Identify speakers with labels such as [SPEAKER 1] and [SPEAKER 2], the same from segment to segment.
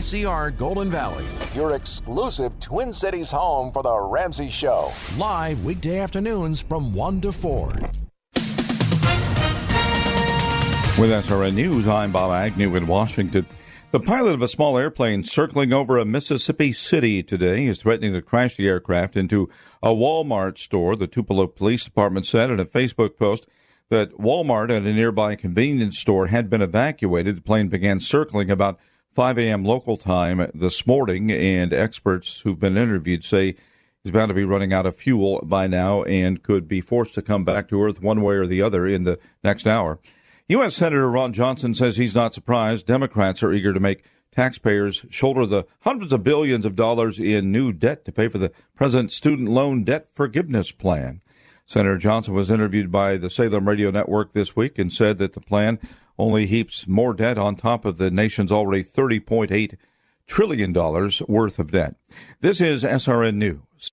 [SPEAKER 1] CR Golden Valley, your exclusive Twin Cities home for The Ramsey Show. Live weekday afternoons from 1 to 4.
[SPEAKER 2] With SRN News, I'm Bob Agnew in Washington. The pilot of a small airplane circling over a Mississippi city today is threatening to crash the aircraft into a Walmart store. The Tupelo Police Department said in a Facebook post that Walmart and a nearby convenience store had been evacuated. The plane began circling about 5 a.m. local time this morning, and experts who've been interviewed say he's bound to be running out of fuel by now and could be forced to come back to Earth one way or the other in the next hour. U.S. Senator Ron Johnson says he's not surprised. Democrats are eager to make taxpayers shoulder the hundreds of billions of dollars in new debt to pay for the president's student loan debt forgiveness plan. Senator Johnson was interviewed by the Salem Radio Network this week and said that the plan only heaps more debt on top of the nation's already $30.8 trillion worth of debt. This is SRN News.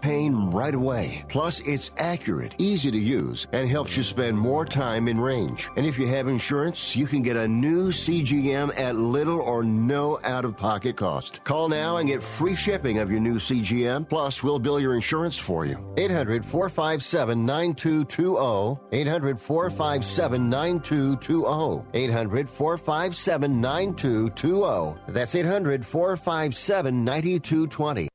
[SPEAKER 3] pain right away. Plus, it's accurate, easy to use, and helps you spend more time in range. And if you have insurance, you can get a new CGM at little or no out of pocket cost. Call now and get free shipping of your new CGM. Plus, we'll bill your insurance for you. 800 457 9220. 800 457 9220. 800 457 9220. That's 800 457 9220.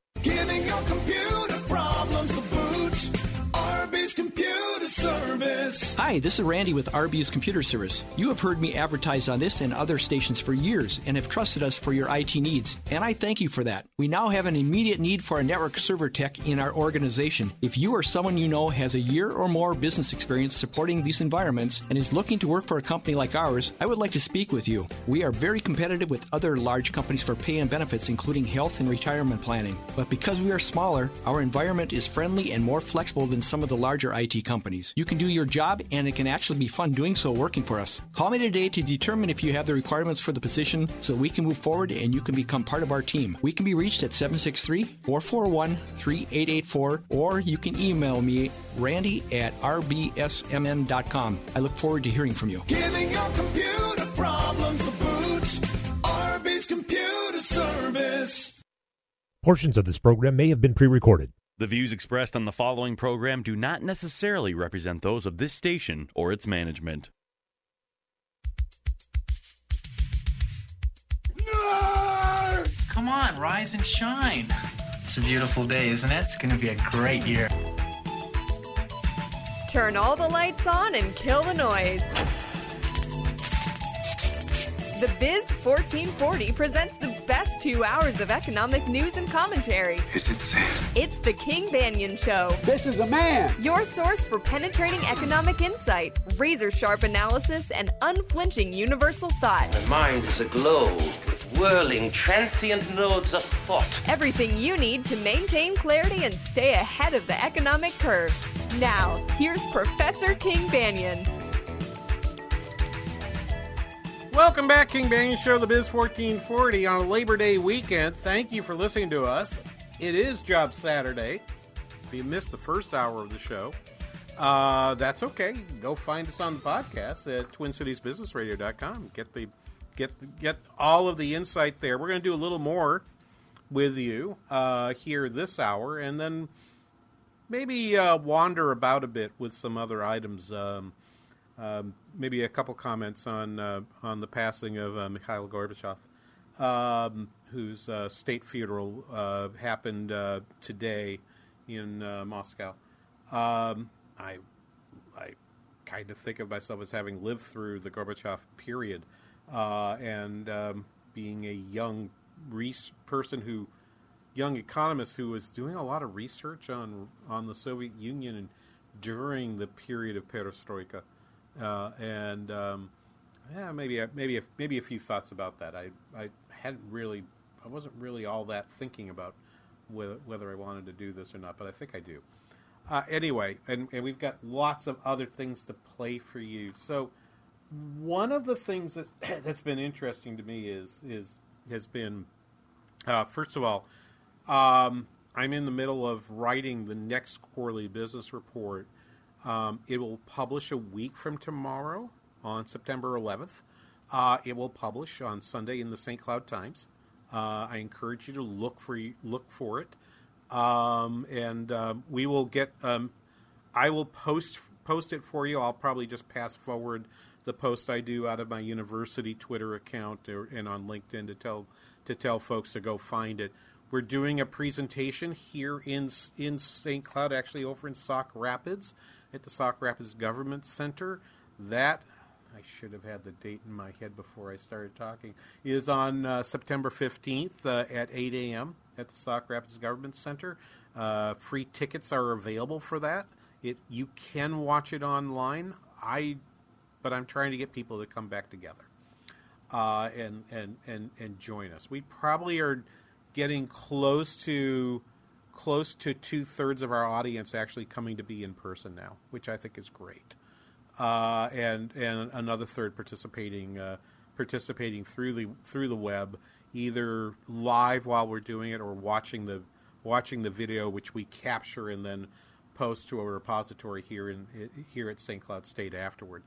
[SPEAKER 4] Service.
[SPEAKER 5] Hi, this is Randy with RB's Computer Service. You have heard me advertise on this and other stations for years and have trusted us for your IT needs, and I thank you for that. We now have an immediate need for a network server tech in our organization. If you or someone you know has a year or more business experience supporting these environments and is looking to work for a company like ours, I would like to speak with you. We are very competitive with other large companies for pay and benefits, including health and retirement planning. But because we are smaller, our environment is friendly and more flexible than some of the larger IT companies. You can do your job, and it can actually be fun doing so working for us. Call me today to determine if you have the requirements for the position so we can move forward and you can become part of our team. We can be reached at 763 441 3884, or you can email me, randy at rbsmn.com. I look forward to hearing from you.
[SPEAKER 4] Giving your computer problems the boot. RB's Computer Service.
[SPEAKER 6] Portions of this program may have been pre recorded.
[SPEAKER 7] The views expressed on the following program do not necessarily represent those of this station or its management.
[SPEAKER 8] Come on, rise and shine. It's a beautiful day, isn't it? It's going to be a great year.
[SPEAKER 9] Turn all the lights on and kill the noise. The Biz 1440 presents the best two hours of economic news and commentary.
[SPEAKER 10] Is it safe?
[SPEAKER 9] It's the King Banian Show.
[SPEAKER 10] This is a man.
[SPEAKER 9] Your source for penetrating economic insight, razor sharp analysis, and unflinching universal thought.
[SPEAKER 11] The mind is aglow with whirling, transient nodes of thought.
[SPEAKER 9] Everything you need to maintain clarity and stay ahead of the economic curve. Now, here's Professor King Banian.
[SPEAKER 12] Welcome back, King Banian Show, the Biz 1440 on Labor Day weekend. Thank you for listening to us. It is Job Saturday. If you missed the first hour of the show, uh, that's okay. Go find us on the podcast at TwinCitiesBusinessRadio.com. Get the get get all of the insight there. We're going to do a little more with you uh, here this hour, and then maybe uh, wander about a bit with some other items. Um, um, maybe a couple comments on uh, on the passing of uh, Mikhail Gorbachev, um, whose uh, state funeral uh, happened uh, today in uh, Moscow. Um, I I kind of think of myself as having lived through the Gorbachev period, and um, being a young res- person who, young economist who was doing a lot of research on on the Soviet Union during the period of perestroika, uh, and um, yeah, maybe maybe a, maybe a few thoughts about that. I I hadn't really, I wasn't really all that thinking about whether, whether I wanted to do this or not, but I think I do. Uh, anyway, and, and we've got lots of other things to play for you. So one of the things that that's been interesting to me is is has been uh, first of all, um, I'm in the middle of writing the next quarterly business report. Um, it will publish a week from tomorrow on September 11th. Uh, it will publish on Sunday in the St. Cloud Times. Uh, I encourage you to look for look for it, um, and um, we will get. Um, I will post post it for you. I'll probably just pass forward the post I do out of my university Twitter account or, and on LinkedIn to tell to tell folks to go find it. We're doing a presentation here in in St. Cloud, actually over in Sauk Rapids, at the Sauk Rapids Government Center. That I should have had the date in my head before I started talking. Is on uh, September fifteenth uh, at eight a.m. at the Sauk Rapids Government Center. Uh, free tickets are available for that. It you can watch it online. I, but I'm trying to get people to come back together uh, and and and and join us. We probably are getting close to close to two thirds of our audience actually coming to be in person now, which I think is great uh, and and another third participating uh, participating through the through the web, either live while we're doing it or watching the watching the video, which we capture and then post to a repository here in here at St. Cloud State afterward.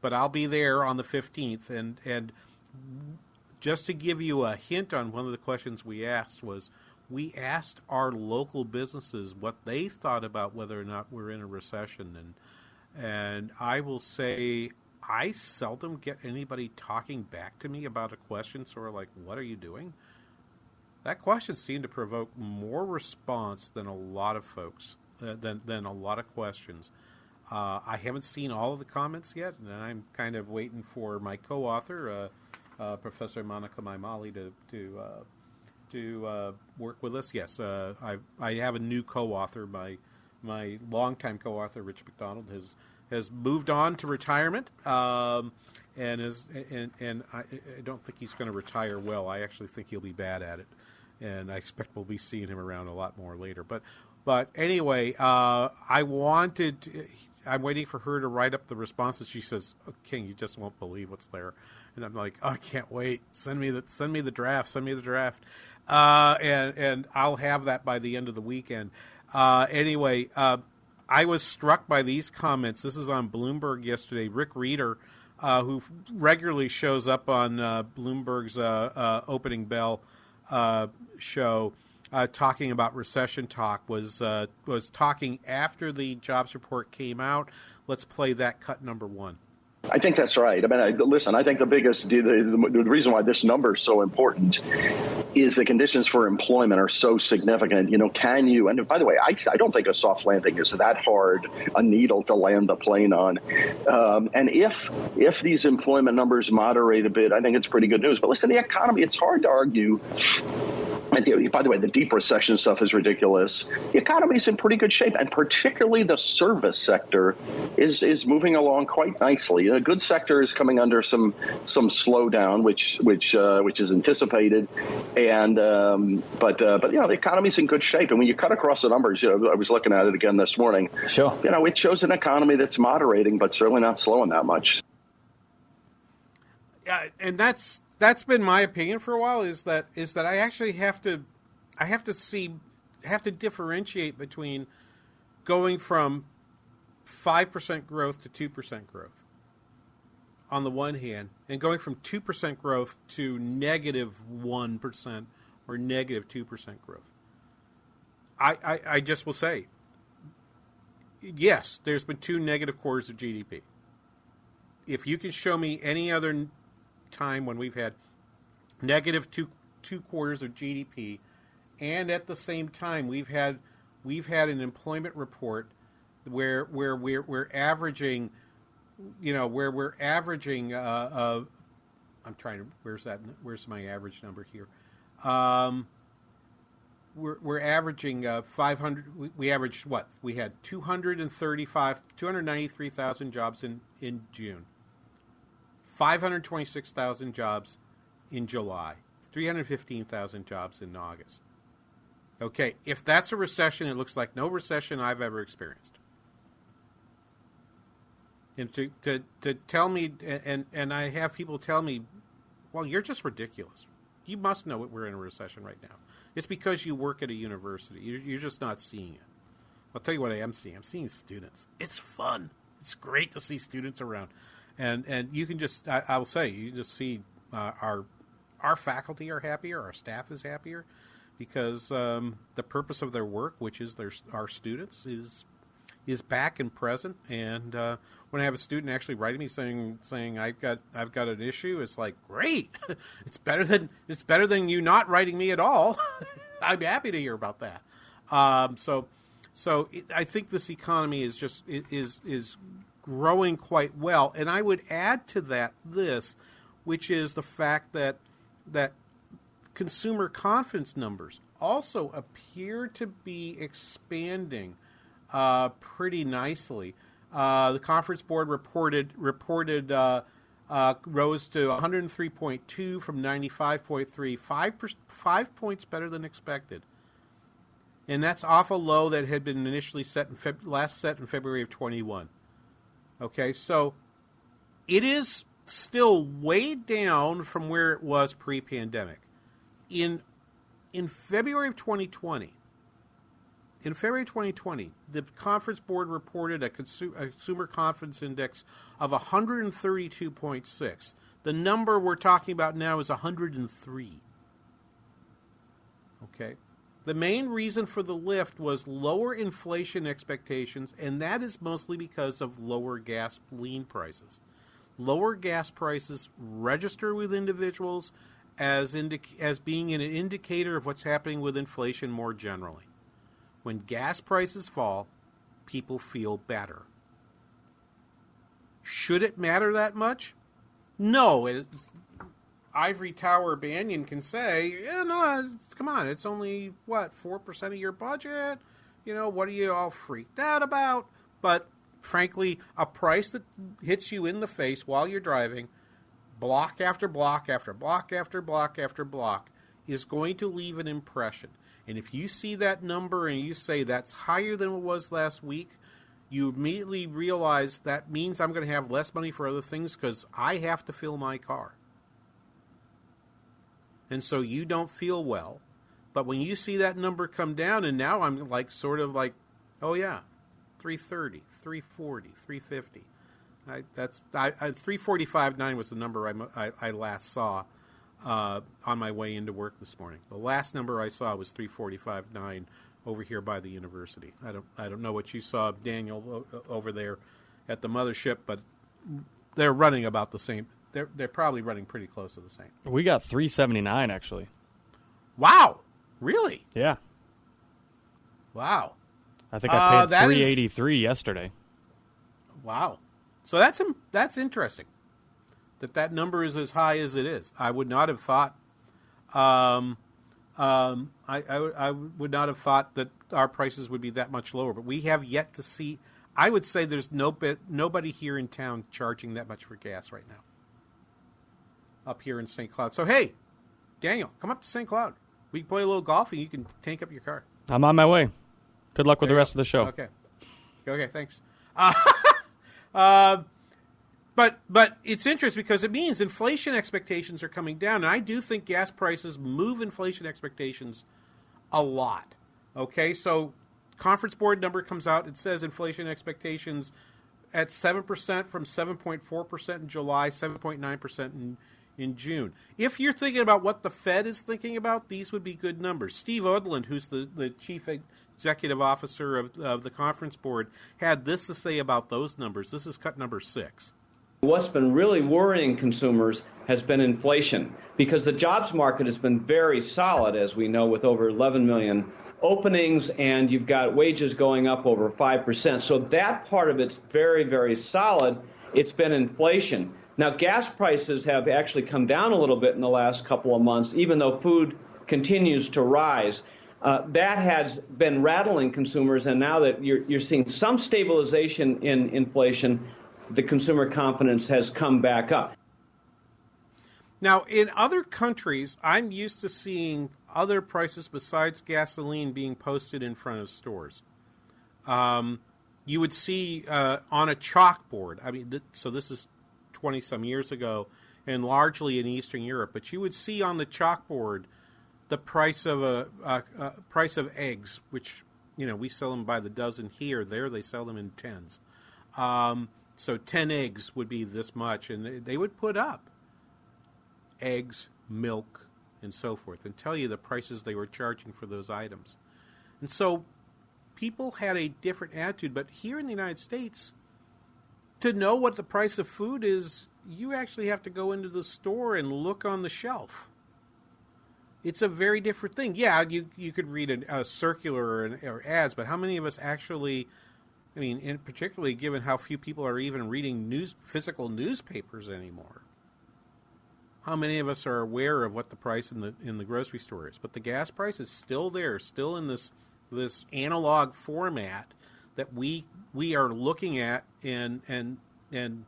[SPEAKER 12] But I'll be there on the fifteenth, and and just to give you a hint on one of the questions we asked was we asked our local businesses what they thought about whether or not we're in a recession and and I will say, I seldom get anybody talking back to me about a question, sort of like, What are you doing? That question seemed to provoke more response than a lot of folks, uh, than, than a lot of questions. Uh, I haven't seen all of the comments yet, and I'm kind of waiting for my co author, uh, uh, Professor Monica Maimali, to, to, uh, to uh, work with us. Yes, I, I have a new co author, my my longtime co-author Rich McDonald has has moved on to retirement, um, and is and and I, I don't think he's going to retire well. I actually think he'll be bad at it, and I expect we'll be seeing him around a lot more later. But but anyway, uh, I wanted. To, I'm waiting for her to write up the responses. She says, oh, "King, you just won't believe what's there," and I'm like, oh, "I can't wait. Send me the send me the draft. Send me the draft." Uh, and and I'll have that by the end of the weekend. Uh, anyway, uh, I was struck by these comments. This is on Bloomberg yesterday. Rick Rieder, uh, who regularly shows up on uh, Bloomberg's opening bell show, talking about recession talk, was was talking after the jobs report came out. Let's play that cut number one.
[SPEAKER 13] I think that's right. I mean, I, listen, I think the biggest, the, the, the, reason why this number is so important is the conditions for employment are so significant. You know, can you, and by the way, I, I don't think a soft landing is that hard a needle to land the plane on. Um, and if, if these employment numbers moderate a bit, I think it's pretty good news. But listen, the economy, it's hard to argue by the way, the deep recession stuff is ridiculous. The economy is in pretty good shape, and particularly the service sector is is moving along quite nicely. A good sector is coming under some some slowdown, which which uh, which is anticipated, and um, but uh, but you know the economy's in good shape. And when you cut across the numbers, you know, I was looking at it again this morning.
[SPEAKER 10] Sure,
[SPEAKER 13] you know, it shows an economy that's moderating, but certainly not slowing that much.
[SPEAKER 12] Yeah, and that's that's been my opinion for a while. Is that is that I actually have to, I have to see, have to differentiate between going from five percent growth to two percent growth on the one hand, and going from two percent growth to negative negative one percent or negative negative two percent growth. I, I, I just will say, yes, there's been two negative quarters of GDP. if you can show me any other time when we've had negative two two quarters of GDP, and at the same time we've had we've had an employment report where where we're averaging, you know, where we're averaging. Uh, uh, I'm trying to. Where's that? Where's my average number here? Um, we're, we're averaging uh, 500. We, we averaged what? We had 235, 293,000 jobs in, in June, 526,000 jobs in July, 315,000 jobs in August. Okay, if that's a recession, it looks like no recession I've ever experienced. And to, to, to tell me, and, and I have people tell me, well, you're just ridiculous. You must know we're in a recession right now. It's because you work at a university. You're, you're just not seeing it. I'll tell you what I am seeing. I'm seeing students. It's fun. It's great to see students around, and and you can just I, I will say you just see uh, our our faculty are happier, our staff is happier, because um, the purpose of their work, which is their our students, is is back and present. And uh, when I have a student actually writing me saying saying I've got I've got an issue, it's like great. it's better than it's better than you not writing me at all. I'm happy to hear about that. Um, so so it, I think this economy is just is is growing quite well, and I would add to that this, which is the fact that that consumer confidence numbers also appear to be expanding uh, pretty nicely. Uh, the conference board reported reported uh, uh rose to 103.2 from 95.3, five, per, five points better than expected, and that's off a low that had been initially set in Feb- last set in February of 21. Okay, so it is still way down from where it was pre-pandemic. In in February of 2020, in February 2020, the conference board reported a, consumer confidence index of 132.6. The number we're talking about now is 103. Okay. The main reason for the lift was lower inflation expectations, and that is mostly because of lower gasoline prices. Lower gas prices register with individuals as indic- as being an indicator of what's happening with inflation more generally. When gas prices fall, people feel better. Should it matter that much? No. Ivory Tower Banian can say, yeah, no, come on, it's only, what, 4% of your budget? You know, what are you all freaked out about? But frankly, a price that hits you in the face while you're driving, block after block after block after block after block, is going to leave an impression. And if you see that number and you say that's higher than it was last week, you immediately realize that means I'm going to have less money for other things because I have to fill my car. And so you don't feel well. But when you see that number come down, and now I'm like, sort of like, oh yeah, 330, 340, 350. I, that's I, I, 345.9 was the number I, I, I last saw uh, on my way into work this morning. The last number I saw was 345.9 over here by the university. I don't I don't know what you saw, Daniel, over there at the mothership, but they're running about the same. They're they're probably running pretty close to the same.
[SPEAKER 10] We got 379 actually.
[SPEAKER 12] Wow, really?
[SPEAKER 10] Yeah.
[SPEAKER 12] Wow.
[SPEAKER 10] I think I paid uh, 383 is... yesterday.
[SPEAKER 12] Wow. So that's that's interesting that that number is as high as it is. I would not have thought. Um, um, I, I, I, would not have thought that our prices would be that much lower, but we have yet to see. I would say there's no bit, nobody here in town charging that much for gas right now. Up here in St. Cloud. So hey, Daniel, come up to St. Cloud. We can play a little golf, and you can tank up your car.
[SPEAKER 10] I'm on my way. Good luck with
[SPEAKER 12] there
[SPEAKER 10] the rest go. of the show.
[SPEAKER 12] Okay. Okay. Thanks. Uh, uh, but but it's interesting because it means inflation expectations are coming down, and I do think gas prices move inflation expectations a lot. Okay, so conference board number comes out. It says inflation expectations at seven percent from seven point four percent in July, seven point nine percent in in June. If you're thinking about what the Fed is thinking about, these would be good numbers. Steve Odland, who's the, the chief executive officer of, of the conference board, had this to say about those numbers. This is cut number six.
[SPEAKER 14] What's been really worrying consumers has been inflation because the jobs market has been very solid, as we know, with over 11 million openings and you've got wages going up over 5%. So that part of it's very, very solid. It's been inflation. Now, gas prices have actually come down a little bit in the last couple of months, even though food continues to rise. Uh, that has been rattling consumers, and now that you're, you're seeing some stabilization in inflation, the consumer confidence has come back up.
[SPEAKER 12] Now, in other countries, I'm used to seeing other prices besides gasoline being posted in front of stores. Um, you would see uh, on a chalkboard. I mean, th- so this is 20 some years ago, and largely in Eastern Europe. But you would see on the chalkboard the price of a, a, a price of eggs, which you know we sell them by the dozen here. There, they sell them in tens. Um, so 10 eggs would be this much, and they, would put up eggs, milk, and so forth, and tell you the prices they were charging for those items. And so people had a different attitude, but here in the United States, to know what the price of food is, you actually have to go into the store and look on the shelf. It's a very different thing. Yeah, you you could read a, circular or, or ads, but how many of us actually? I mean, particularly given how few people are even reading news physical newspapers anymore how many of us are aware of what the price in the in the grocery store is? But the gas price is still there, still in this this analog format that we we are looking at and and and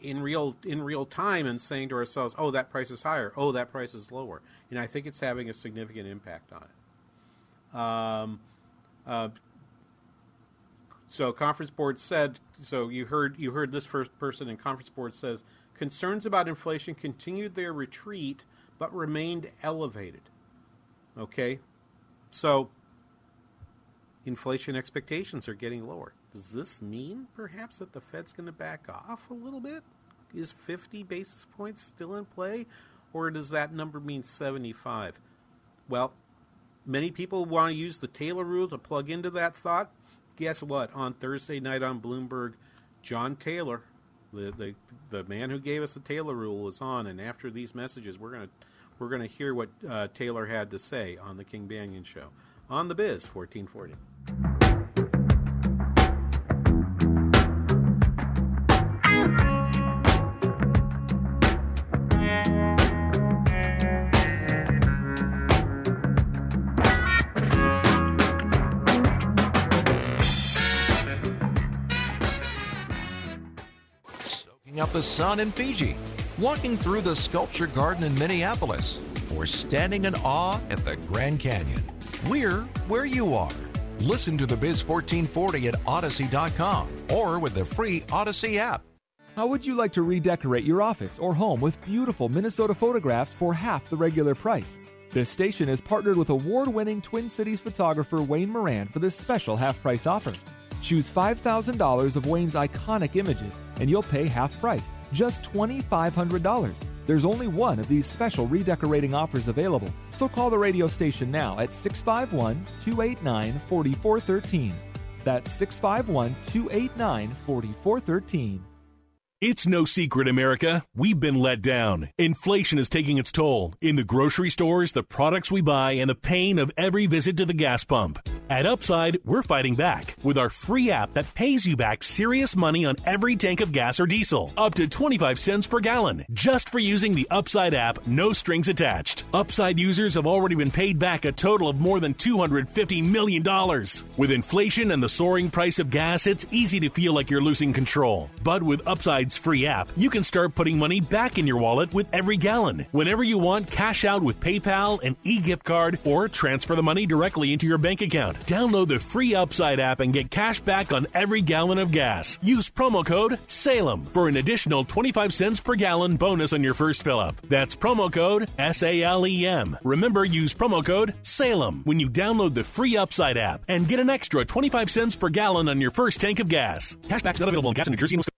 [SPEAKER 12] in real in real time and saying to ourselves, "Oh, that price is higher. Oh, that price is lower." And I think it's having a significant impact on it. Um, uh, so conference board said. So you heard you heard this first person in conference board says Concerns about inflation continued their retreat but remained elevated. Okay? So, inflation expectations are getting lower. Does this mean perhaps that the Fed's going to back off a little bit? Is 50 basis points still in play? Or does that number mean 75? Well, many people want to use the Taylor rule to plug into that thought. Guess what? On Thursday night on Bloomberg, John Taylor, the, the the man who gave us the Taylor rule was on, and after these messages, we're gonna we're gonna hear what uh, Taylor had to say on the King Banian Show on the Biz 1440.
[SPEAKER 1] up the sun in Fiji, walking through the sculpture garden in Minneapolis, or standing in awe at the Grand Canyon. We're where you are. Listen to the Biz 1440 at Odyssey.com or with the free Odyssey app.
[SPEAKER 15] How would you like to redecorate your office or home with beautiful Minnesota photographs for half the regular price? This station is partnered with award winning Twin Cities photographer Wayne Moran for this special half price offer. Choose $5,000 of Wayne's iconic images, and you'll pay half price, just $2,500. There's only one of these special redecorating offers available, so call the radio station now at 651 289 4413. That's 651 289 4413.
[SPEAKER 16] It's no secret, America. We've been let down. Inflation is taking its toll in the grocery stores, the products we buy, and the pain of every visit to the gas pump. At Upside, we're fighting back with our free app that pays you back serious money on every tank of gas or diesel, up to 25 cents per gallon, just for using the Upside app, no strings attached. Upside users have already been paid back a total of more than $250 million. With inflation and the soaring price of gas, it's easy to feel like you're losing control. But with Upside free app, you can start putting money back in your wallet with every gallon. Whenever you want, cash out with PayPal, an e gift card, or transfer the money directly into your bank account. Download the free Upside app and get cash back on every gallon of gas. Use promo code SALEM for an additional 25 cents per gallon bonus on your first fill up. That's promo code S A L E M. Remember, use promo code SALEM when you download the free Upside app and get an extra 25 cents per gallon on your first tank of gas. Cashback's not available in gas in New Jersey and Wisconsin.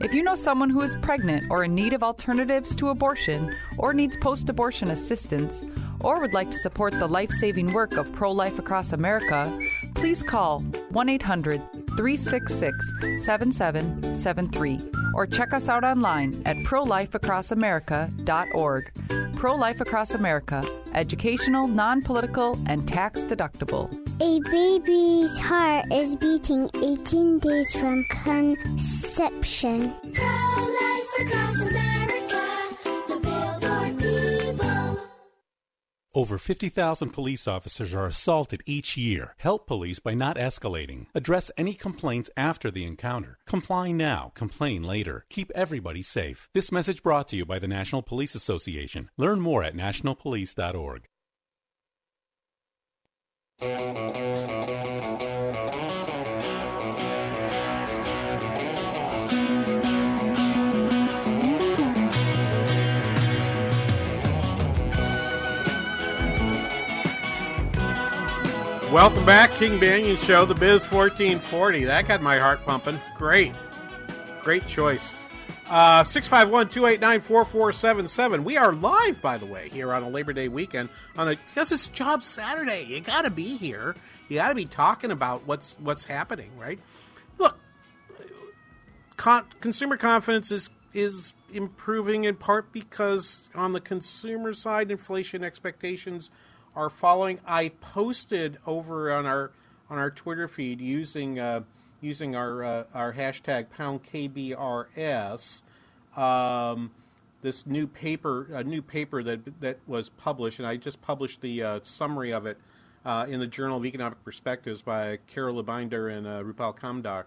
[SPEAKER 17] If you know someone who is pregnant or in need of alternatives to abortion, or needs post abortion assistance, or would like to support the life saving work of Pro Life Across America, please call 1 800 366 7773 or check us out online at prolifeacrossamerica.org. Pro Life Across America, educational, non political, and tax deductible.
[SPEAKER 18] A baby's heart is beating 18 days from conception.
[SPEAKER 19] Over 50,000 police officers are assaulted each year. Help police by not escalating. Address any complaints after the encounter. Comply now, complain later. Keep everybody safe. This message brought to you by the National Police Association. Learn more at nationalpolice.org.
[SPEAKER 12] Welcome back, King Banian Show, the Biz 1440. That got my heart pumping. Great. Great choice. Uh, 651 289 4477. We are live, by the way, here on a Labor Day weekend. On a Because it's Job Saturday. You got to be here. You got to be talking about what's what's happening, right? Look, con- consumer confidence is is improving in part because on the consumer side, inflation expectations are following. I posted over on our on our Twitter feed using uh, using our uh, our hashtag pound KBRS. Um, this new paper, a new paper that that was published, and I just published the uh, summary of it uh, in the Journal of Economic Perspectives by Carola Binder and uh, Rupal Kamdar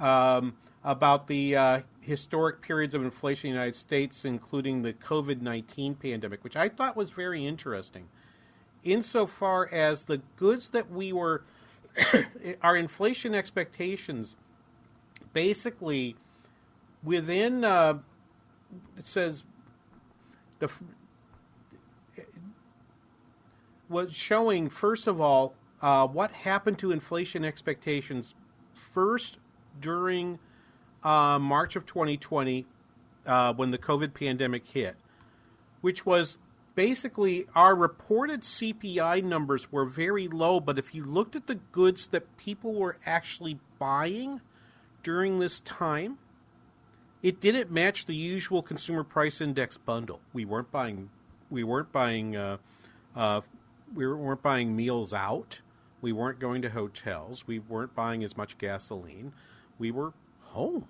[SPEAKER 12] um, about the uh, historic periods of inflation in the United States, including the COVID nineteen pandemic, which I thought was very interesting insofar as the goods that we were our inflation expectations basically within uh, it says the was showing first of all uh, what happened to inflation expectations first during uh, March of 2020 uh, when the COVID pandemic hit, which was basically our reported CPI numbers were very low, but if you looked at the goods that people were actually buying during this time, it didn't match the usual consumer price index bundle. We weren't buying, we weren't buying, uh, uh, we weren't buying meals out. We weren't going to hotels. We weren't buying as much gasoline. We were home,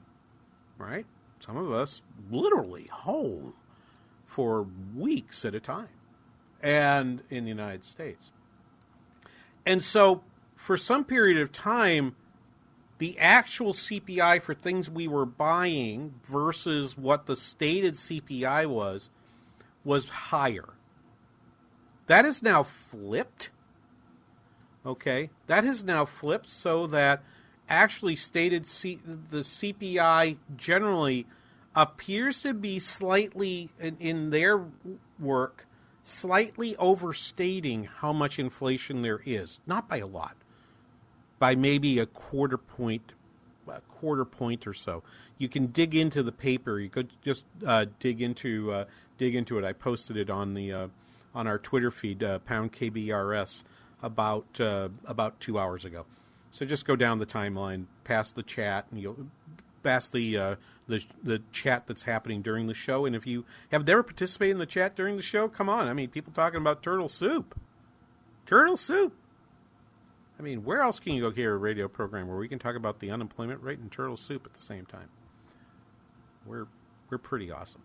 [SPEAKER 12] right? Some of us literally home for weeks at a time, and in the United States. And so, for some period of time, the actual CPI for things we were buying versus what the stated CPI was was higher. That is now flipped. Okay, that has now flipped so that actually stated C- the CPI generally appears to be slightly in, in their work slightly overstating how much inflation there is. Not by a lot. By maybe a quarter point a quarter point or so. You can dig into the paper. You could just uh, dig into uh, dig into it. I posted it on the uh, on our twitter feed uh, pound kbrs about uh, about two hours ago. So just go down the timeline past the chat and you'll past the uh, the the chat that's happening during the show. And if you have never participated in the chat during the show, come on. I mean, people talking about turtle soup, turtle soup. I mean, where else can you go hear a radio program where we can talk about the unemployment rate and turtle soup at the same time? We're we're pretty awesome.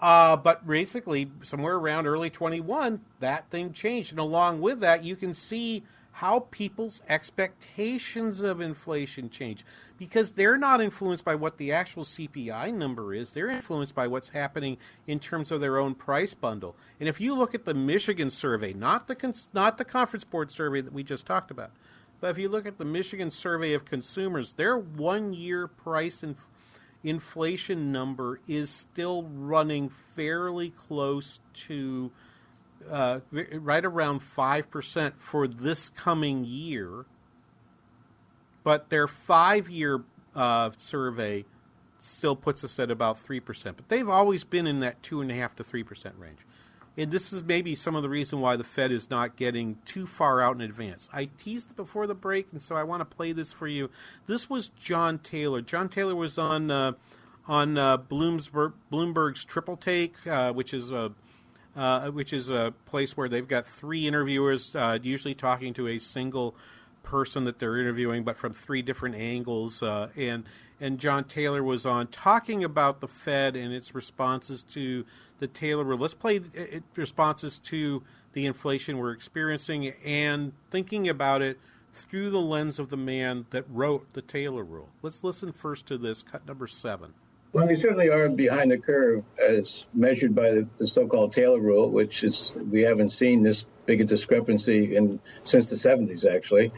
[SPEAKER 12] Uh, but basically, somewhere around early 21, that thing changed. And along with that, you can see how people's expectations of inflation change because they're not influenced by what the actual CPI number is. They're influenced by what's happening in terms of their own price bundle. And if you look at the Michigan survey, not the not the conference board survey that we just talked about, but if you look at the Michigan survey of consumers, their one year price in- inflation number is still running fairly close to uh, right around 5% for this coming year. But their five year uh, survey still puts us at about 3%. But they've always been in that 2.5 to 3% range. And this is maybe some of the reason why the Fed is not getting too far out in advance. I teased it before the break, and so I want to play this for you. This was John Taylor. John Taylor was on uh, on uh, Bloomberg, Bloomberg's Triple Take, uh, which is a uh, which is a place where they've got three interviewers, uh, usually talking to a single person that they're interviewing, but from three different angles. Uh, and and John Taylor was on talking about the Fed and its responses to the Taylor rule. Let's play it, responses to the inflation we're experiencing and thinking about it through the lens of the man that wrote the Taylor rule. Let's listen first to this cut number seven.
[SPEAKER 20] Well, we certainly are behind the curve as measured by the, the so-called Taylor rule, which is we haven't seen this big a discrepancy in since the 70s. Actually,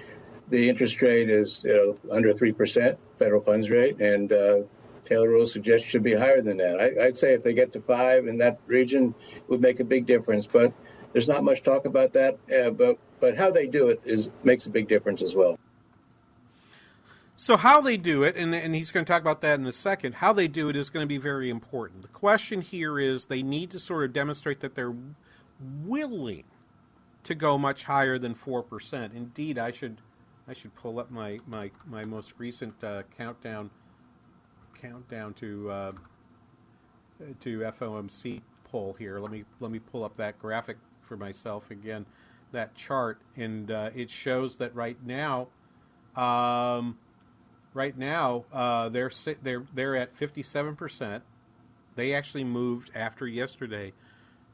[SPEAKER 20] the interest rate is you know, under three percent federal funds rate, and uh, Taylor rule suggests should be higher than that. I, would say if they get to five in that region, it would make a big difference. But there's not much talk about that. Uh, but but how they do it is makes a big difference as well.
[SPEAKER 12] So how they do it, and, and he's going to talk about that in a second. How they do it is going to be very important. The question here is they need to sort of demonstrate that they're willing to go much higher than four percent. Indeed, I should I should pull up my my my most recent uh, countdown countdown to uh, to FOMC poll here. Let me let me pull up that graphic for myself again, that chart, and uh, it shows that right now, um, right now uh, they're they're they're at fifty seven percent. They actually moved after yesterday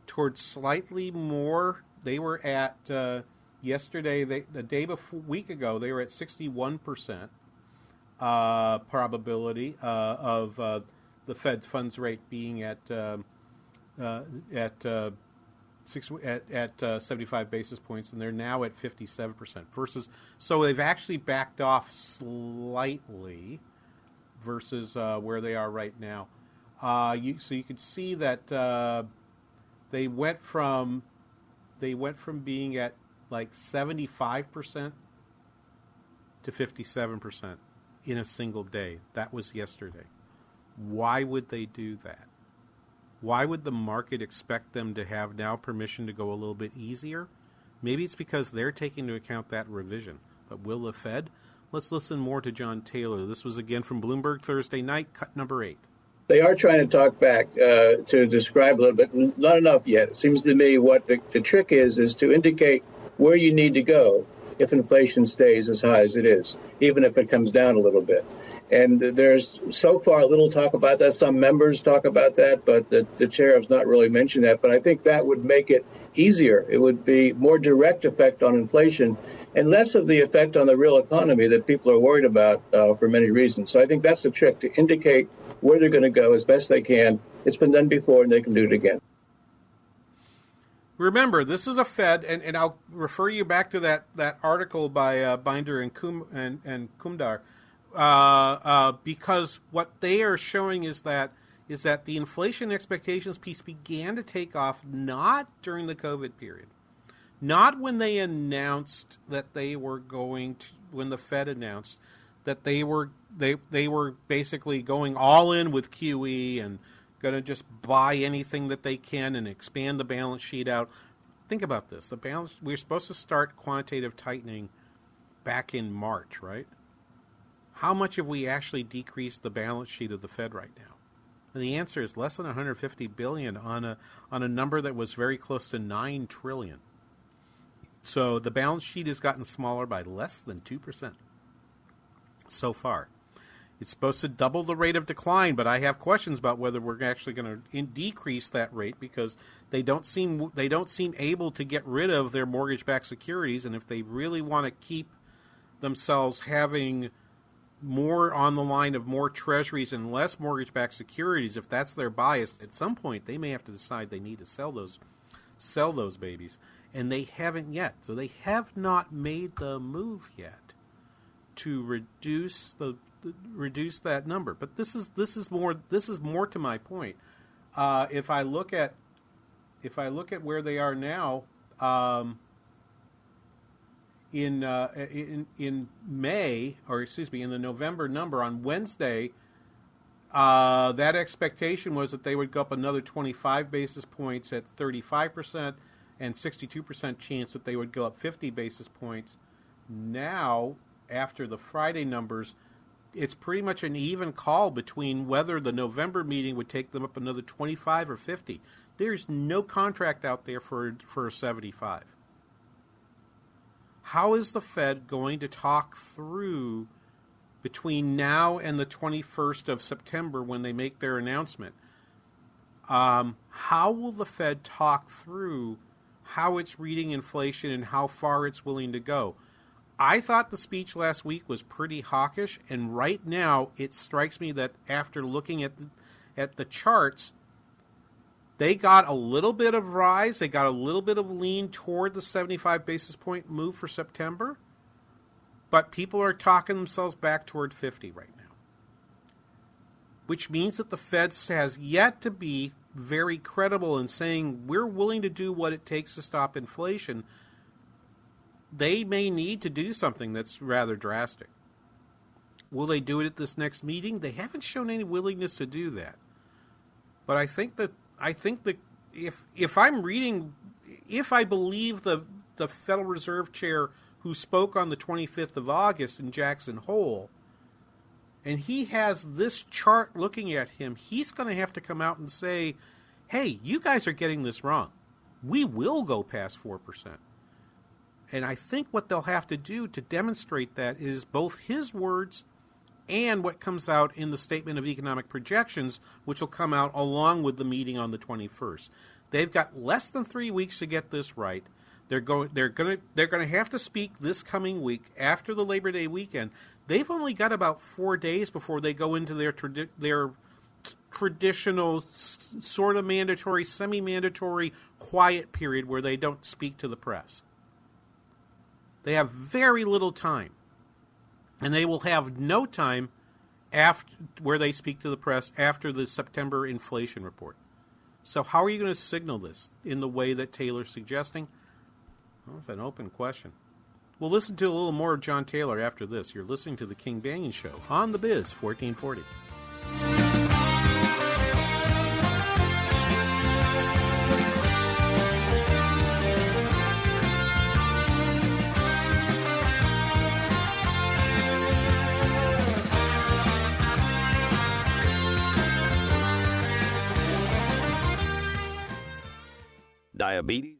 [SPEAKER 12] towards slightly more. They were at uh, yesterday. They the day before week ago they were at sixty one percent uh, probability uh, of uh, the Fed funds rate being at um, uh, at six at at uh, 75 basis points, and they're now at 57 percent. Versus, so they've actually backed off slightly versus uh, where they are right now. Uh, you, so you could see that uh, they went from they went from being at like 75 percent to 57 percent in a single day. That was yesterday. Why would they do that? Why would the market expect them to have now permission to go a little bit easier? Maybe it's because they're taking into account that revision. But will the Fed? Let's listen more to John Taylor. This was again from Bloomberg Thursday night, cut number eight.
[SPEAKER 20] They are trying to talk back uh, to describe a little bit, not enough yet. It seems to me what the, the trick is is to indicate where you need to go if inflation stays as high as it is, even if it comes down a little bit. And there's so far little talk about that. Some members talk about that, but the, the chair has not really mentioned that. But I think that would make it easier. It would be more direct effect on inflation and less of the effect on the real economy that people are worried about uh, for many reasons. So I think that's the trick to indicate where they're going to go as best they can. It's been done before and they can do it again
[SPEAKER 12] remember, this is a Fed, and, and I'll refer you back to that, that article by uh, Binder and, Kum, and, and Kumdar, uh, uh, because what they are showing is that is that the inflation expectations piece began to take off not during the COVID period, not when they announced that they were going to, when the Fed announced that they were they they were basically going all in with QE and going to just buy anything that they can and expand the balance sheet out. Think about this. The balance we are supposed to start quantitative tightening back in March, right? How much have we actually decreased the balance sheet of the Fed right now? And the answer is less than 150 billion on a on a number that was very close to 9 trillion. So the balance sheet has gotten smaller by less than 2% so far. It's supposed to double the rate of decline, but I have questions about whether we're actually going to decrease that rate because they don't seem they don't seem able to get rid of their mortgage-backed securities, and if they really want to keep themselves having more on the line of more treasuries and less mortgage-backed securities, if that's their bias, at some point they may have to decide they need to sell those sell those babies, and they haven't yet. So they have not made the move yet to reduce the reduce that number. But this is this is more this is more to my point. Uh, if I look at if I look at where they are now, um, in uh, in in May or excuse me in the November number on Wednesday, uh, that expectation was that they would go up another 25 basis points at 35 percent and 62 percent chance that they would go up 50 basis points. Now, after the Friday numbers, it's pretty much an even call between whether the November meeting would take them up another 25 or 50. There's no contract out there for for a 75 how is the Fed going to talk through between now and the 21st of September when they make their announcement? Um, how will the Fed talk through how it's reading inflation and how far it's willing to go? I thought the speech last week was pretty hawkish, and right now it strikes me that after looking at the, at the charts, they got a little bit of rise, they got a little bit of lean toward the 75 basis point move for September, but people are talking themselves back toward 50 right now. Which means that the Fed has yet to be very credible in saying we're willing to do what it takes to stop inflation. They may need to do something that's rather drastic. Will they do it at this next meeting? They haven't shown any willingness to do that. But I think that I think that if if I'm reading, if I believe the the Federal Reserve Chair who spoke on the 25th of August in Jackson Hole, and he has this chart looking at him, he's going to have to come out and say, "Hey, you guys are getting this wrong. We will go past four percent." And I think what they'll have to do to demonstrate that is both his words and what comes out in the Statement of Economic Projections, which will come out along with the meeting on the 21st. They've got less than three weeks to get this right. They're going. They're going to. They're going to have to speak this coming week after the Labor Day weekend. They've only got about four days before they go into their tradi- their traditional s- sort of mandatory, semi-mandatory quiet period where they don't speak to the press. They have very little time and they will have no time after where they speak to the press after the September inflation report. So how are you going to signal this in the way that Taylor's suggesting? Well, that's an open question. We'll listen to a little more of John Taylor after this. You're listening to the King Banaian Show on the Biz 1440.
[SPEAKER 21] Diabetes,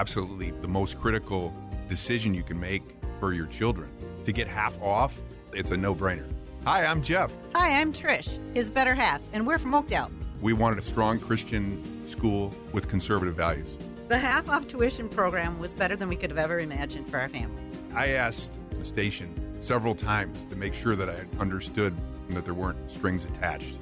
[SPEAKER 22] absolutely the most critical decision you can make for your children. To get half off, it's a no brainer. Hi, I'm Jeff.
[SPEAKER 23] Hi, I'm Trish, his better half, and we're from Oakdale.
[SPEAKER 22] We wanted a strong Christian school with conservative values.
[SPEAKER 23] The half off tuition program was better than we could have ever imagined for our family.
[SPEAKER 22] I asked the station several times to make sure that I understood that there weren't strings attached,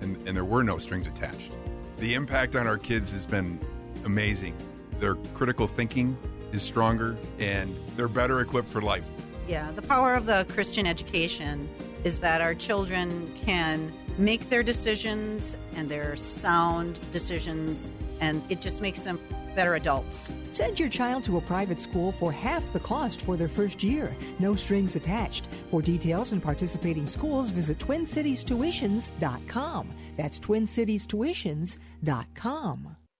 [SPEAKER 22] and, and there were no strings attached. The impact on our kids has been amazing. Their critical thinking is stronger, and they're better equipped for life.
[SPEAKER 23] Yeah, the power of the Christian education is that our children can make their decisions and their sound decisions, and it just makes them better adults.
[SPEAKER 24] Send your child to a private school for half the cost for their first year. No strings attached. For details and participating schools, visit TwinCitiesTuitions.com. That's TwinCitiesTuitions.com.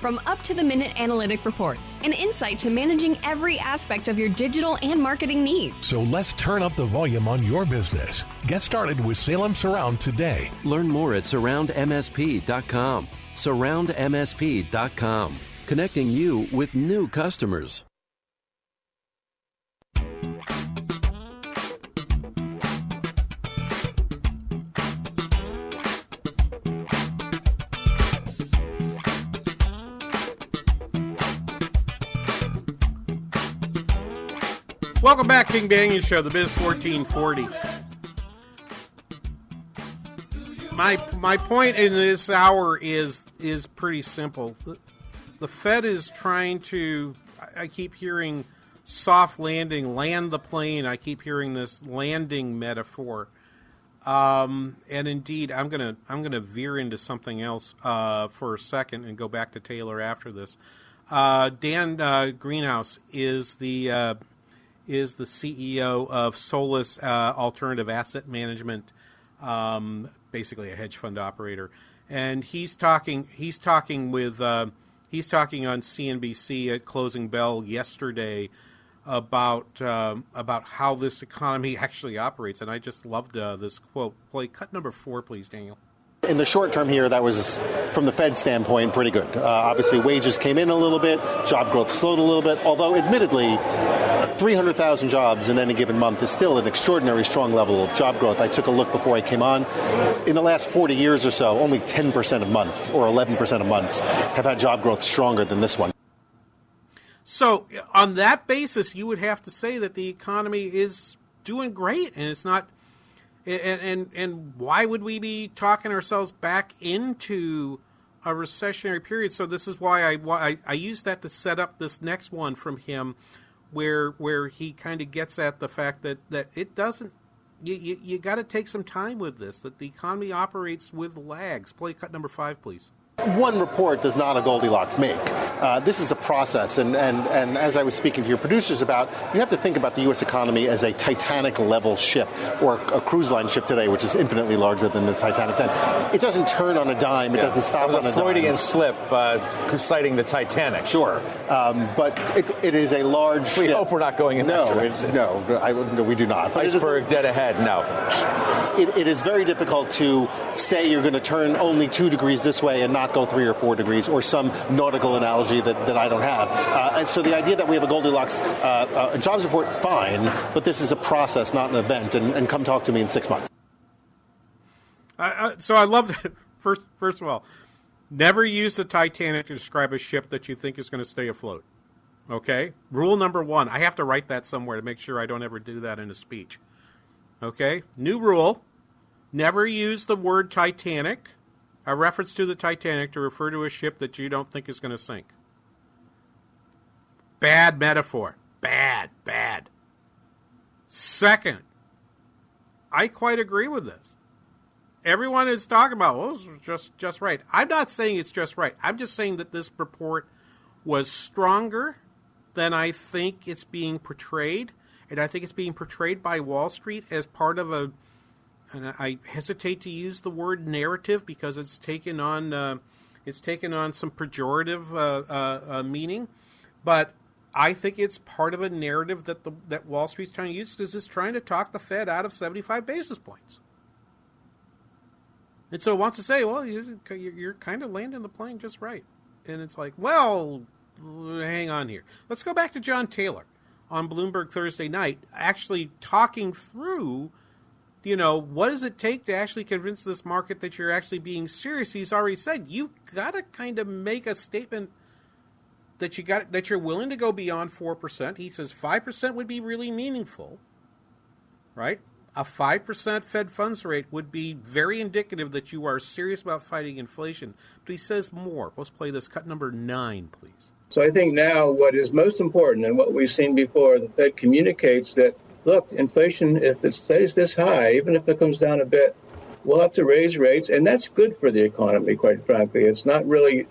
[SPEAKER 9] From up to the minute analytic reports and insight to managing every aspect of your digital and marketing needs.
[SPEAKER 19] So let's turn up the volume on your business. Get started with Salem Surround today.
[SPEAKER 25] Learn more at surroundmsp.com. Surroundmsp.com. Connecting you with new customers.
[SPEAKER 12] Welcome back, King Banaian Show, the Biz 1440. My my point in this hour is is pretty simple. The, the Fed is trying to. I keep hearing soft landing, land the plane. I keep hearing this landing metaphor. Um, and indeed, I'm gonna I'm gonna veer into something else uh, for a second and go back to Taylor after this. Uh, Dan uh, Greenhaus is the uh, is the CEO of Solus uh, Alternative Asset Management, um, basically a hedge fund operator, and he's talking he's talking with uh, he's talking on CNBC at closing bell yesterday about um, about how this economy actually operates, and I just loved uh, this quote. Play cut number four, please, Daniel.
[SPEAKER 26] In the short term here, that was, from the Fed standpoint, pretty good. Uh, obviously, wages came in a little bit, job growth slowed a little bit, although admittedly, 300,000 jobs in any given month is still an extraordinary strong level of job growth. I took a look before I came on. In the last 40 years or so, only 10% of months or 11% of months have had job growth stronger than this one.
[SPEAKER 12] So, on that basis, you would have to say that the economy is doing great, and it's not. And and and why would we be talking ourselves back into a recessionary period? So this is why I why I, I use that to set up this next one from him, where where he kind of gets at the fact that that it doesn't. You you, you got to take some time with this. That the economy operates with lags. Play cut number five, please.
[SPEAKER 26] One report does not a Goldilocks make. Uh, this is a process, and, and, and as I was speaking to your producers about, you have to think about the U.S. economy as a Titanic level ship, or a cruise line ship today, which is infinitely larger than the Titanic then. It doesn't turn on a dime, it
[SPEAKER 27] Yeah.
[SPEAKER 26] doesn't stop
[SPEAKER 27] It was
[SPEAKER 26] on
[SPEAKER 27] a
[SPEAKER 26] a
[SPEAKER 27] Freudian
[SPEAKER 26] dime.
[SPEAKER 27] slip uh, citing the Titanic.
[SPEAKER 26] Sure, um, but it, it is a large
[SPEAKER 27] We
[SPEAKER 26] ship.
[SPEAKER 27] hope we're not going in
[SPEAKER 26] no,
[SPEAKER 27] that direction.
[SPEAKER 26] no, I, no, we do not. But it is a-
[SPEAKER 27] Iceberg dead ahead. No.
[SPEAKER 26] it, it is very difficult to say you're going to turn only two degrees this way and not go three or four degrees, or some nautical analogy that, that I don't have. Uh, and so the idea that we have a Goldilocks uh, uh, jobs report, fine, but this is a process, not an event, and, and come talk to me in six months.
[SPEAKER 12] So I love that. First, first of all, never use the Titanic to describe a ship that you think is going to stay afloat. Okay? Rule number one. I have to write that somewhere to make sure I don't ever do that in a speech. Okay? New rule. Never use the word Titanic, a reference to the Titanic, to refer to a ship that you don't think is going to sink. Bad metaphor. Bad, bad. Second, I quite agree with this. Everyone is talking about, well, this was just just right. I'm not saying it's just right. I'm just saying that this report was stronger than I think it's being portrayed, and I think it's being portrayed by Wall Street as part of a. And I hesitate to use the word narrative because it's taken on uh, it's taken on some pejorative uh, uh, uh, meaning, but I think it's part of a narrative that the that Wall Street's trying to use because it's trying to talk the Fed out of 75 basis points. And so it wants to say, well, you, you're kind of landing the plane just right. And it's like, well, hang on here. Let's go back to John Taylor. on Bloomberg Thursday night, actually talking through, you know, what does it take to actually convince this market that you're actually being serious? He's already said you've got to kind of make a statement that you got that you're willing to go beyond four percent. He says five percent would be really meaningful, right? A five percent Fed funds rate would be very indicative that you are serious about fighting inflation. But he says more. Let's play this cut number nine, please.
[SPEAKER 20] So I think now what is most important and what we've seen before, the Fed communicates that look, inflation, if it stays this high, even if it comes down a bit, we'll have to raise rates, and that's good for the economy. Quite frankly, it's not really.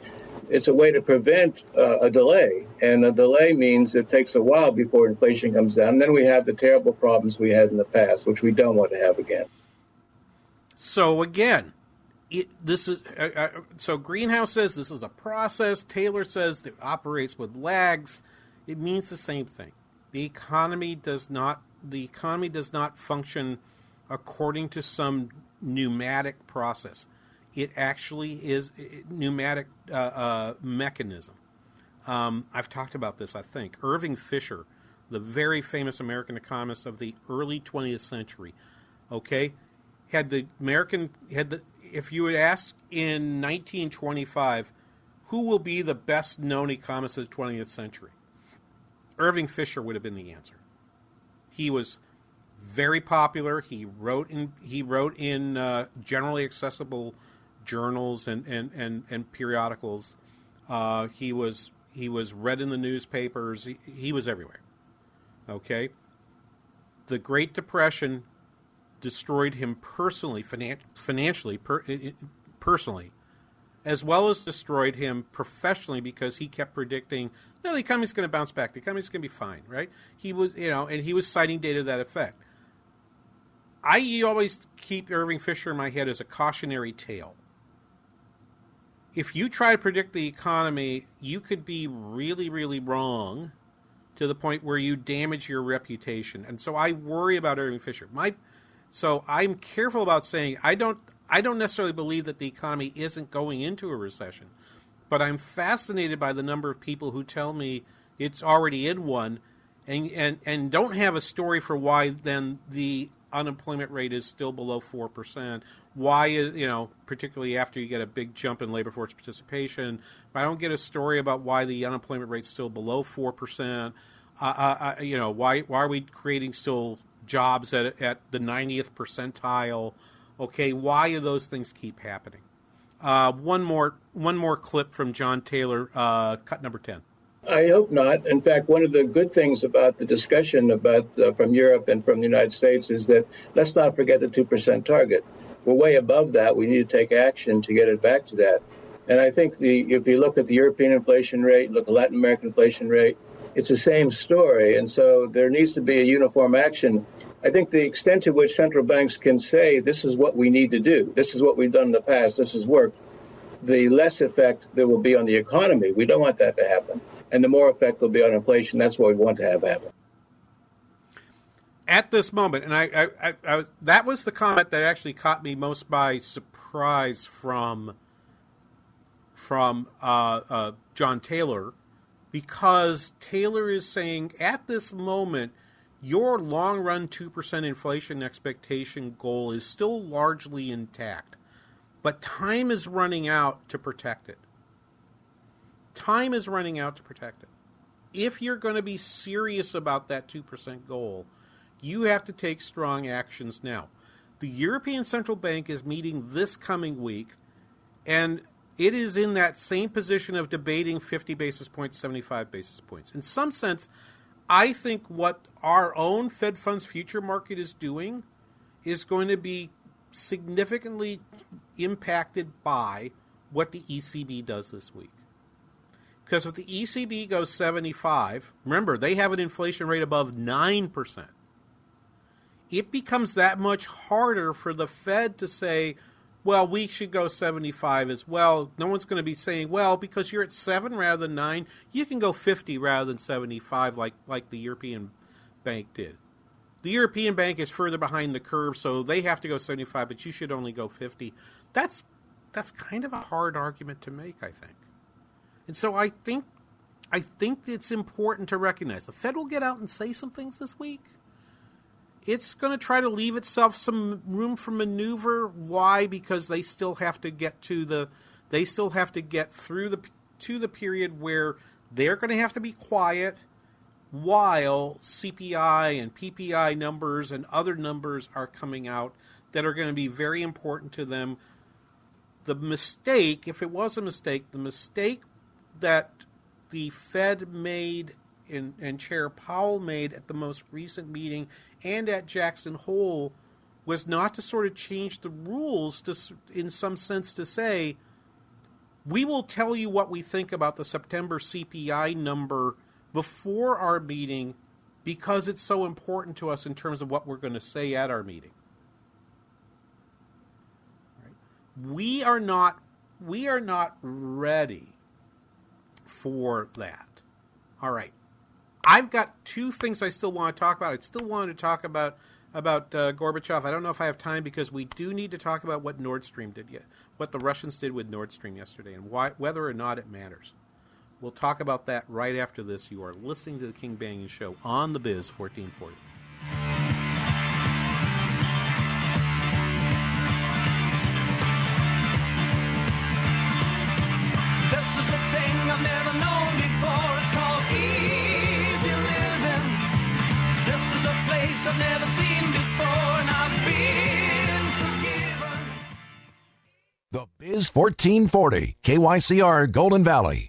[SPEAKER 20] It's a way to prevent uh, a delay, and a delay means it takes a while before inflation comes down. And then we have the terrible problems we had in the past, which we don't want to have again.
[SPEAKER 12] So again, it, this is uh, uh, so greenhaus says this is a process taylor says it operates with lags it means the same thing the economy does not the economy does not function according to some pneumatic process it actually is a pneumatic uh, uh, mechanism um, i've talked about this i think irving fisher the very famous american economist of the early 20th century okay had the american had the if you would ask in 1925, who will be the best known economist of the 20th century? Irving Fisher would have been the answer. He was very popular. He wrote in he wrote in uh, generally accessible journals and and and, and periodicals. Uh, he was he was read in the newspapers. He, he was everywhere. Okay. The Great Depression destroyed him personally, finan- financially, per- personally, as well as destroyed him professionally because he kept predicting, no, the economy's going to bounce back. The economy's going to be fine, right? He was, you know, and he was citing data to that effect. I always keep Irving Fisher in my head as a cautionary tale. If you try to predict the economy, you could be really, really wrong to the point where you damage your reputation. And so I worry about Irving Fisher. My so I'm careful about saying I don't I don't necessarily believe that the economy isn't going into a recession, but I'm fascinated by the number of people who tell me it's already in one, and and and don't have a story for why then the unemployment rate is still below four percent. Why you know particularly after you get a big jump in labor force participation, I don't get a story about why the unemployment rate's still below four percent. Uh, uh, uh, you know why why are we creating still jobs at, at the 90th percentile. Okay, why do those things keep happening? Uh, one more one more clip from John Taylor, uh, cut number 10.
[SPEAKER 20] I hope not. In fact, one of the good things about the discussion about uh, from Europe and from the United States is that let's not forget the 2% target. We're way above that. We need to take action to get it back to that. And I think the if you look at the European inflation rate, look at Latin American inflation rate, it's the same story. And so there needs to be a uniform action. I think the extent to which central banks can say, this is what we need to do, this is what we've done in the past, this has worked, the less effect there will be on the economy. We don't want that to happen. And the more effect there'll be on inflation. That's what we want to have happen.
[SPEAKER 12] At this moment, and I, I, I, I that was the comment that actually caught me most by surprise from from uh, uh, John Taylor because Taylor is saying at this moment, your long run 2% inflation expectation goal is still largely intact, but time is running out to protect it. Time is running out to protect it. If you're going to be serious about that 2% goal, you have to take strong actions now. The European Central Bank is meeting this coming week, and it is in that same position of debating 50 basis points, 75 basis points. In some sense, I think what our own Fed funds future market is doing is going to be significantly impacted by what the ECB does this week. Because if the ECB goes 75, remember, they have an inflation rate above 9%. It becomes that much harder for the Fed to say, well, we should go 75 as well. No one's going to be saying, well, because you're at 7 rather than 9, you can go 50 rather than 75 like, like the European Bank did. The European Bank is further behind the curve, so they have to go 75, but you should only go 50. That's that's kind of a hard argument to make, I think. And so I think I think it's important to recognize the Fed will get out and say some things this week. It's going to try to leave itself some room for maneuver. Why? Because they still have to get to the, they still have to get through the to the period where they're going to have to be quiet while CPI and PPI numbers and other numbers are coming out that are going to be very important to them. The mistake, if it was a mistake, the mistake that the Fed made and, and Chair Powell made at the most recent meeting and at Jackson Hole was not to sort of change the rules to, in some sense, to say, we will tell you what we think about the September CPI number before our meeting because it's so important to us in terms of what we're going to say at our meeting. We are not we are not ready for that. All right. I've got two things I still want to talk about. I still wanted to talk about about uh, Gorbachev. I don't know if I have time because we do need to talk about what Nord Stream did yet, what the Russians did with Nord Stream yesterday, and why, whether or not it matters. We'll talk about that right after this. You are listening to the King Banaian Show on the Biz 1440.
[SPEAKER 28] The 1440, KYCR Golden Valley.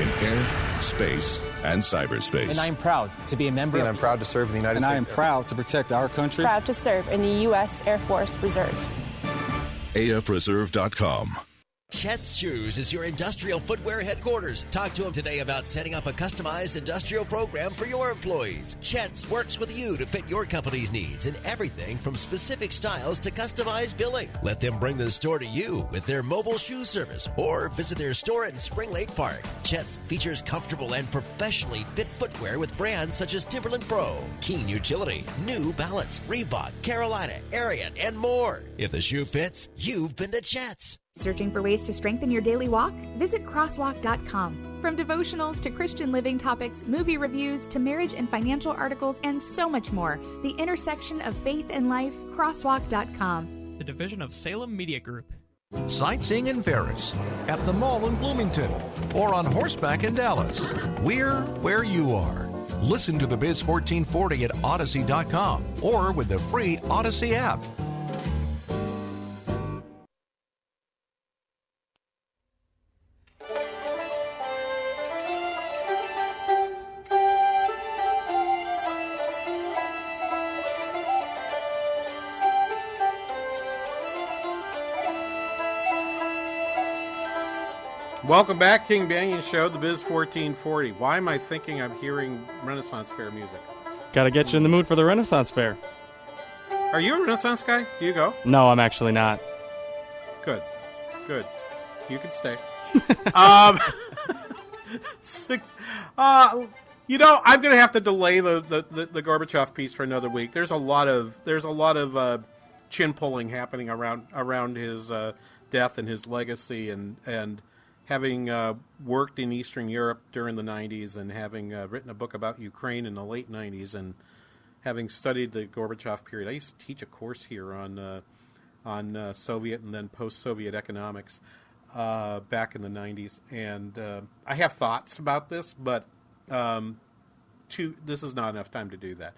[SPEAKER 29] in air, space, and cyberspace.
[SPEAKER 30] And I am proud to be a member. And I'm proud to serve in the United States.
[SPEAKER 31] And I am proud to protect our country.
[SPEAKER 32] Proud to serve in the U.S. Air Force Reserve.
[SPEAKER 29] AFReserve.com.
[SPEAKER 33] Chet's Shoes is your industrial footwear headquarters. Talk to them today about setting up a customized industrial program for your employees. Chet's works with you to fit your company's needs in everything from specific styles to customized billing. Let them bring the store to you with their mobile shoe service or visit their store in Spring Lake Park. Chet's features comfortable and professionally fit footwear with brands such as Timberland Pro, Keen Utility, New Balance, Reebok, Carolina, Ariat, and more. If the shoe fits, you've been to Chet's.
[SPEAKER 34] Searching for ways to strengthen your daily walk? Visit crosswalk.com. From devotionals to Christian living topics, movie reviews to marriage and financial articles, and so much more, the intersection of faith and life, crosswalk.com.
[SPEAKER 35] The division of Salem Media Group.
[SPEAKER 1] Sightseeing in Paris, at the mall in Bloomington, or on horseback in Dallas. We're where you are. Listen to the Biz 1440 at Odyssey.com or with the free Odyssey app.
[SPEAKER 12] Welcome back, King Banaian Show, the Biz 1440. Why am I thinking I'm hearing Renaissance Fair music?
[SPEAKER 36] Got to get you in the mood for the Renaissance Fair.
[SPEAKER 12] Are you a Renaissance guy? Do you go?
[SPEAKER 36] No, I'm actually not.
[SPEAKER 12] Good. Good. You can stay. um, six, uh, you know, I'm going to have to delay the, the, the, the Gorbachev piece for another week. There's a lot of there's a lot of uh, chin pulling happening around around his uh, death and his legacy, and and having uh, worked in Eastern Europe during the 90s and having uh, written a book about Ukraine in the late 90s and having studied the Gorbachev period. I used to teach a course here on uh, on uh, Soviet and then post-Soviet economics uh, back in the 90s, and uh, I have thoughts about this, but um, to, this is not enough time to do that.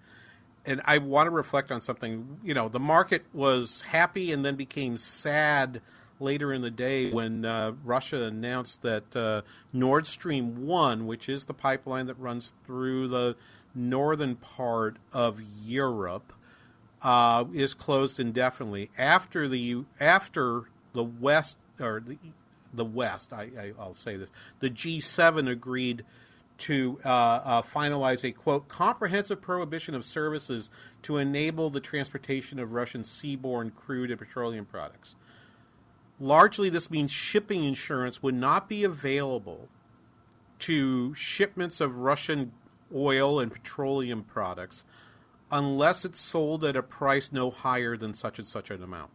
[SPEAKER 12] And I want to reflect on something. You know, the market was happy and then became sad later in the day when uh, Russia announced that uh, Nord Stream 1, which is the pipeline that runs through the northern part of Europe, uh, is closed indefinitely after the after the West or the the West. I, I, I'll say this: the G7 agreed to uh, uh, finalize a quote comprehensive prohibition of services to enable the transportation of Russian seaborne crude and petroleum products. Largely, this means shipping insurance would not be available to shipments of Russian oil and petroleum products unless it's sold at a price no higher than such and such an amount.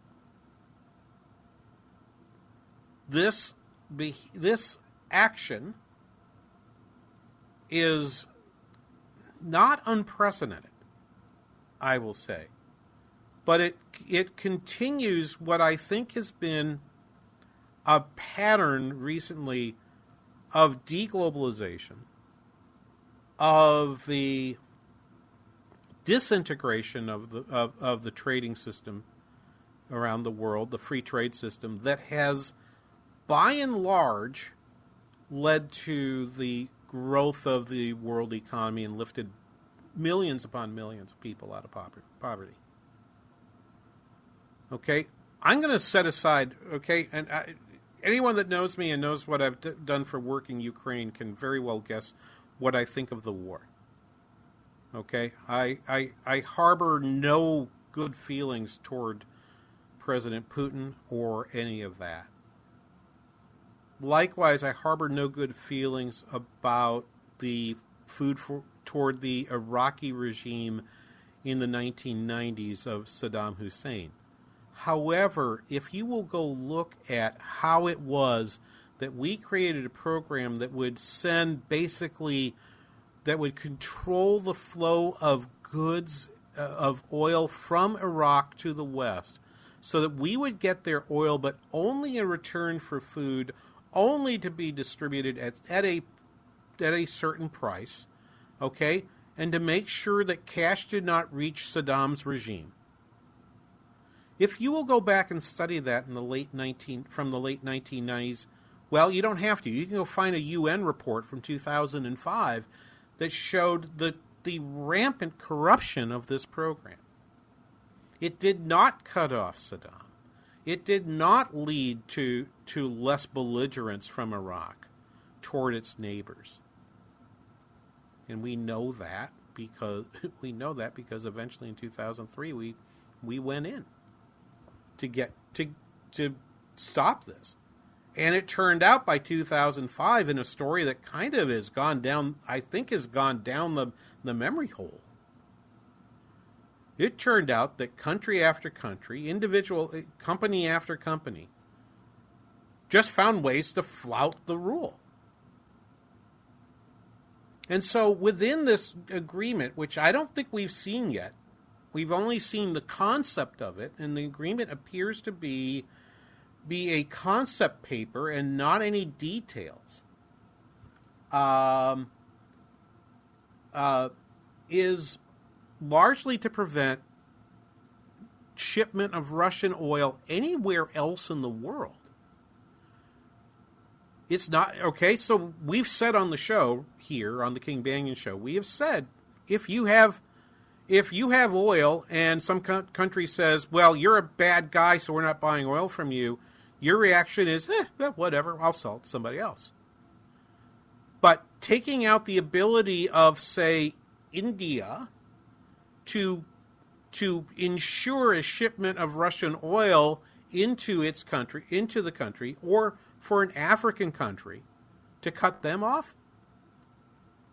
[SPEAKER 12] This be, this action is not unprecedented, I will say, but it it continues what I think has been a pattern recently of deglobalization, of the disintegration of the of, of the trading system around the world, the free trade system that has by and large led to the growth of the world economy and lifted millions upon millions of people out of poverty. Okay, I'm going to set aside. Okay, and I, anyone that knows me and knows what I've d- done for work in Ukraine can very well guess what I think of the war. Okay, I I, I harbor no good feelings toward President Putin or any of that. Likewise, I harbor no good feelings about the food for, toward the Iraqi regime in the 1990s of Saddam Hussein. However, if you will go look at how it was that we created a program that would send basically that would control the flow of goods uh, of oil from Iraq to the west so that we would get their oil but only in return for food only to be distributed at, at a at a certain price okay? And to make sure that cash did not reach Saddam's regime if you will go back and study that in the late 19 from the late 1990s, well, you don't have to. You can go find a UN report from 2005 that showed the the rampant corruption of this program. It did not cut off Saddam. It did not lead to to less belligerence from Iraq toward its neighbors. And we know that because we know that because eventually in 2003 we we went in to get to to stop this. And it turned out by 2005 in a story that kind of has gone down, I think has gone down the, the memory hole. It turned out that country after country, individual, eh, company after company, just found ways to flout the rule. And so within this agreement, which I don't think we've seen yet, We've only seen the concept of it, and the agreement appears to be be a concept paper and not any details. Um, uh, is largely to prevent shipment of Russian oil anywhere else in the world. It's not okay. So we've said on the show here on the King Banaian show, we have said if you have if you have oil and some co- country says, well, you're a bad guy, so we're not buying oil from you, your reaction is, eh, well, whatever, I'll sell it to somebody else. But taking out the ability of, say, India to to ensure a shipment of Russian oil into its country, into the country, or for an African country to cut them off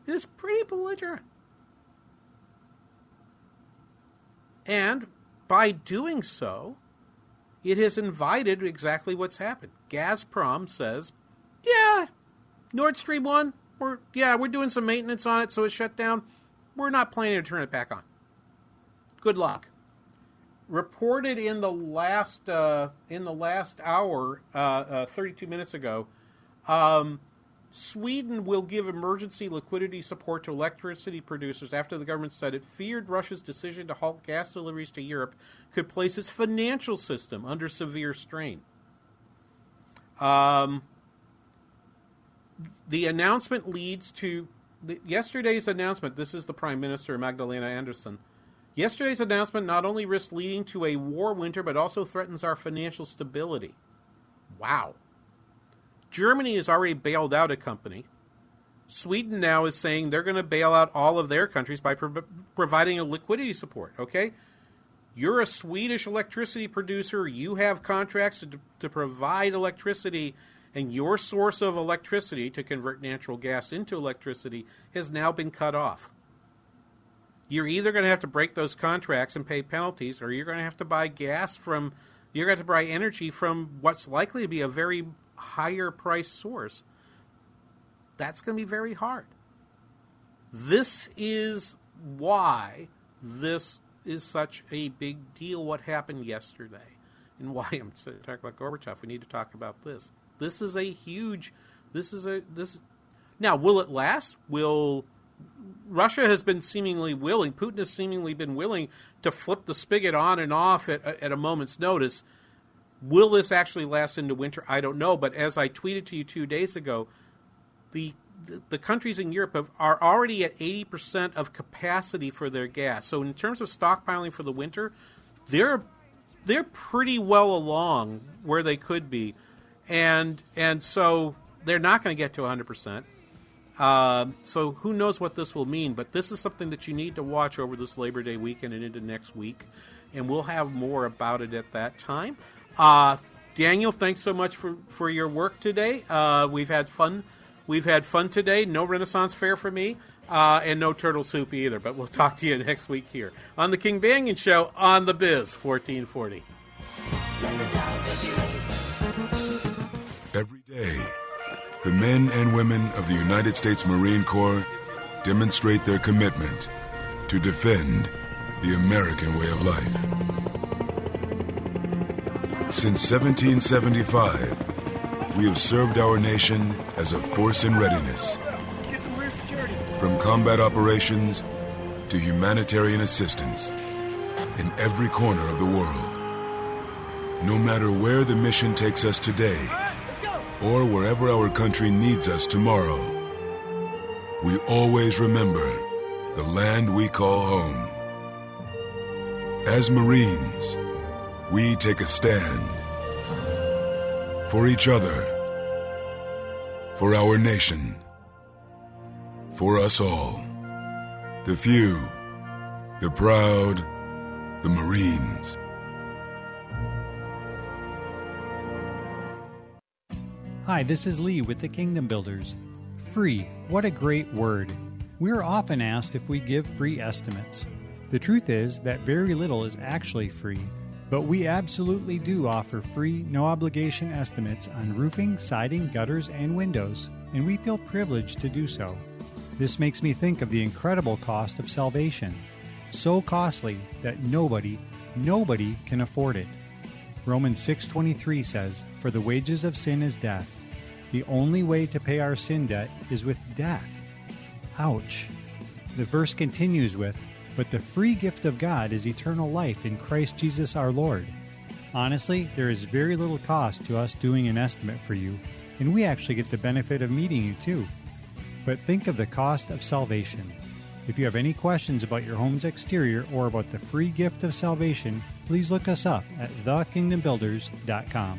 [SPEAKER 12] is pretty belligerent. And by doing so, it has invited exactly what's happened. Gazprom says, "Yeah, Nord Stream 1, we're yeah, we're doing some maintenance on it so it's shut down. We're not planning to turn it back on. Good luck." Reported in the last uh, in the last hour, uh, uh, 32 minutes ago, um, Sweden will give emergency liquidity support to electricity producers after the government said it feared Russia's decision to halt gas deliveries to Europe could place its financial system under severe strain. Um, the announcement leads to yesterday's announcement. This is the Prime Minister, Magdalena Andersson. Yesterday's announcement not only risks leading to a war winter, but also threatens our financial stability. Wow. Germany has already bailed out a company. Sweden now is saying they're going to bail out all of their countries by pro- providing a liquidity support. Okay? You're a Swedish electricity producer, you have contracts to, to provide electricity, and your source of electricity to convert natural gas into electricity has now been cut off. You're either going to have to break those contracts and pay penalties, or you're going to have to buy gas from, you're going to have to buy energy from what's likely to be a very higher price source. That's going to be very hard. This is why this is such a big deal, what happened yesterday, and why I'm talking about Gorbachev. We need to talk about this. This is a huge, this is a, this, now, will it last? Will Russia has been seemingly willing, Putin has seemingly been willing to flip the spigot on and off at, at a moment's notice. Will this actually last into winter? I don't know. But as I tweeted to you two days ago, the the countries in Europe have, are already at 80% of capacity for their gas. So in terms of stockpiling for the winter, they're they're pretty well along where they could be, and and so they're not going to get to 100%. Um, so who knows what this will mean? But this is something that you need to watch over this Labor Day weekend and into next week, and we'll have more about it at that time. Uh, Daniel, thanks so much for, for your work today. Uh, we've had fun. We've had fun today. No Renaissance Fair for me, uh, and no turtle soup either. But we'll talk to you next week here on the King Banaian Show on the Biz 1440.
[SPEAKER 37] Every day, the men and women of the United States Marine Corps demonstrate their commitment to defend the American way of life. Since 1775, we have served our nation as a force in readiness. From combat operations to humanitarian assistance in every corner of the world. No matter where the mission takes us today or wherever our country needs us tomorrow, we always remember the land we call home. As Marines, we take a stand for each other, for our nation, for us all. The few, the proud, the Marines.
[SPEAKER 38] Hi, this is Lee with the Kingdom Builders. Free, what a great word. We are often asked if we give free estimates. The truth is that very little is actually free, but we absolutely do offer free, no obligation estimates on roofing, siding, gutters, and windows, and we feel privileged to do so. This makes me think of the incredible cost of salvation. So costly that nobody, nobody can afford it. Romans 6:23 says, "For the wages of sin is death. The only way to pay our sin debt is with death." Ouch. The verse continues with, "But the free gift of God is eternal life in Christ Jesus our Lord." Honestly, there is very little cost to us doing an estimate for you, and we actually get the benefit of meeting you too. But think of the cost of salvation. If you have any questions about your home's exterior or about the free gift of salvation, please look us up at thekingdombuilders.com.